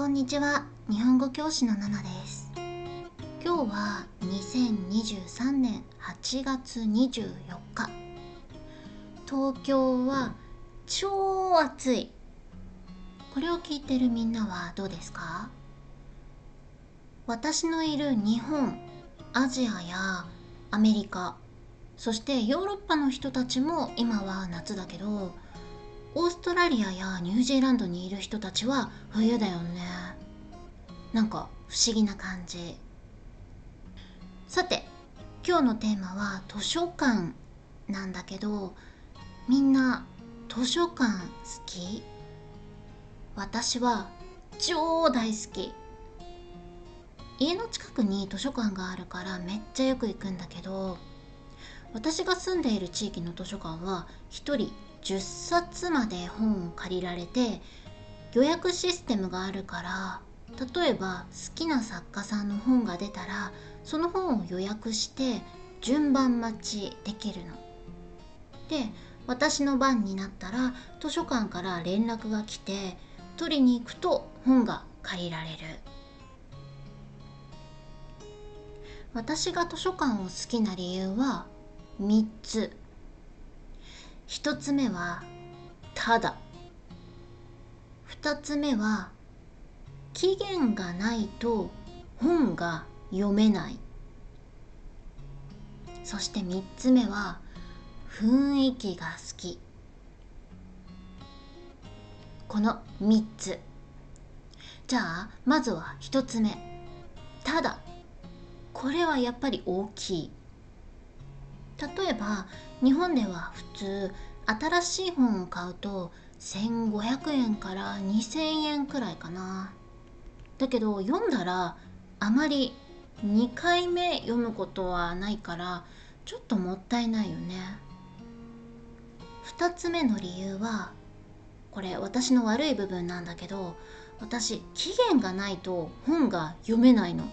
こんにちは。日本語教師のナナです。今日は2023年8月24日。東京は超暑い。これを聞いてるみんなはどうですか？私のいる日本アジアやアメリカそしてヨーロッパの人たちも今は夏だけどオーストラリアやニュージーランドにいる人たちは冬だよね。なんか不思議な感じ。さて今日のテーマは図書館なんだけどみんな図書館好き？私は超大好き。家の近くに図書館があるからめっちゃよく行くんだけど私が住んでいる地域の図書館は1人10冊まで本を借りられて予約システムがあるから例えば好きな作家さんの本が出たらその本を予約して順番待ちできるの。で私の番になったら図書館から連絡が来て取りに行くと本が借りられる私が図書館を好きな理由は3つ1つ目はただ。2つ目は期限がないと本が読めない。そして3つ目は雰囲気が好き。この3つ。じゃあまずは1つ目。ただ。これはやっぱり大きい。例えば日本では普通新しい本を買うと1500円から2000円くらいかな。だけど読んだらあまり2回目読むことはないからちょっともったいないよね。2つ目の理由はこれ私の悪い部分なんだけど私期限がないと本が読めないの。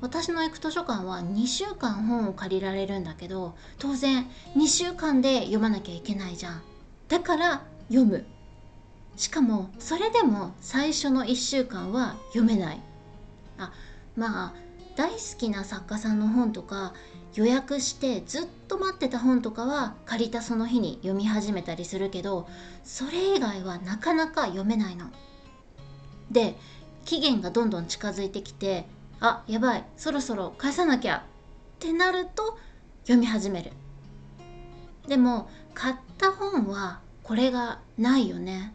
私の行く図書館は2週間本を借りられるんだけど当然2週間で読まなきゃいけないじゃん。だから読む。しかもそれでも最初の1週間は読めない。あまあ大好きな作家さんの本とか予約してずっと待ってた本とかは借りたその日に読み始めたりするけどそれ以外はなかなか読めないの。で期限がどんどん近づいてきてあやばいそろそろ返さなきゃってなると読み始める。でも買った本はこれがないよね。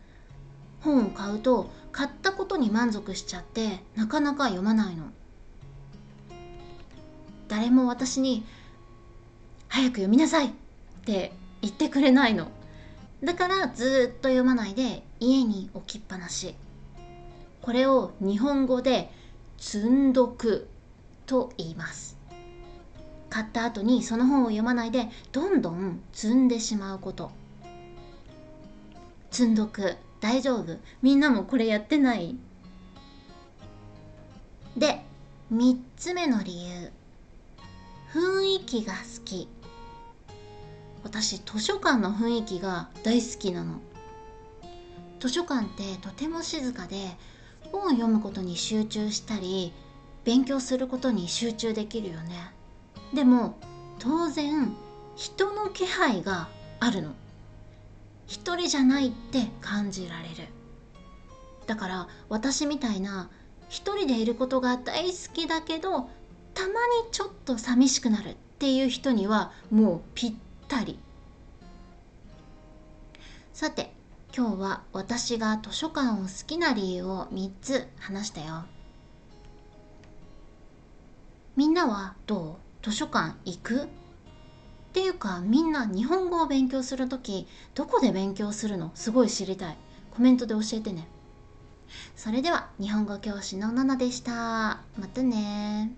本を買うと買ったことに満足しちゃってなかなか読まないの。誰も私に「早く読みなさい!」って言ってくれないの。だからずっと読まないで家に置きっぱなし。これを日本語で積んどくと言います。買った後にその本を読まないでどんどん積んでしまうこと。積んどく大丈夫。みんなもこれやってない。で3つ目の理由。雰囲気が好き。私図書館の雰囲気が大好きなの。図書館ってとても静かで本を読むことに集中したり勉強することに集中できるよね。でも当然人の気配があるの。一人じゃないって感じられる。だから私みたいな一人でいることが大好きだけどたまにちょっと寂しくなるっていう人にはもうぴったり。さて今日は私が図書館を好きな理由を3つ話したよ。みんなはどう？図書館行く？っていうかみんな日本語を勉強する時どこで勉強するの？すごい知りたい。コメントで教えてね。それでは日本語教師のナナでした。またね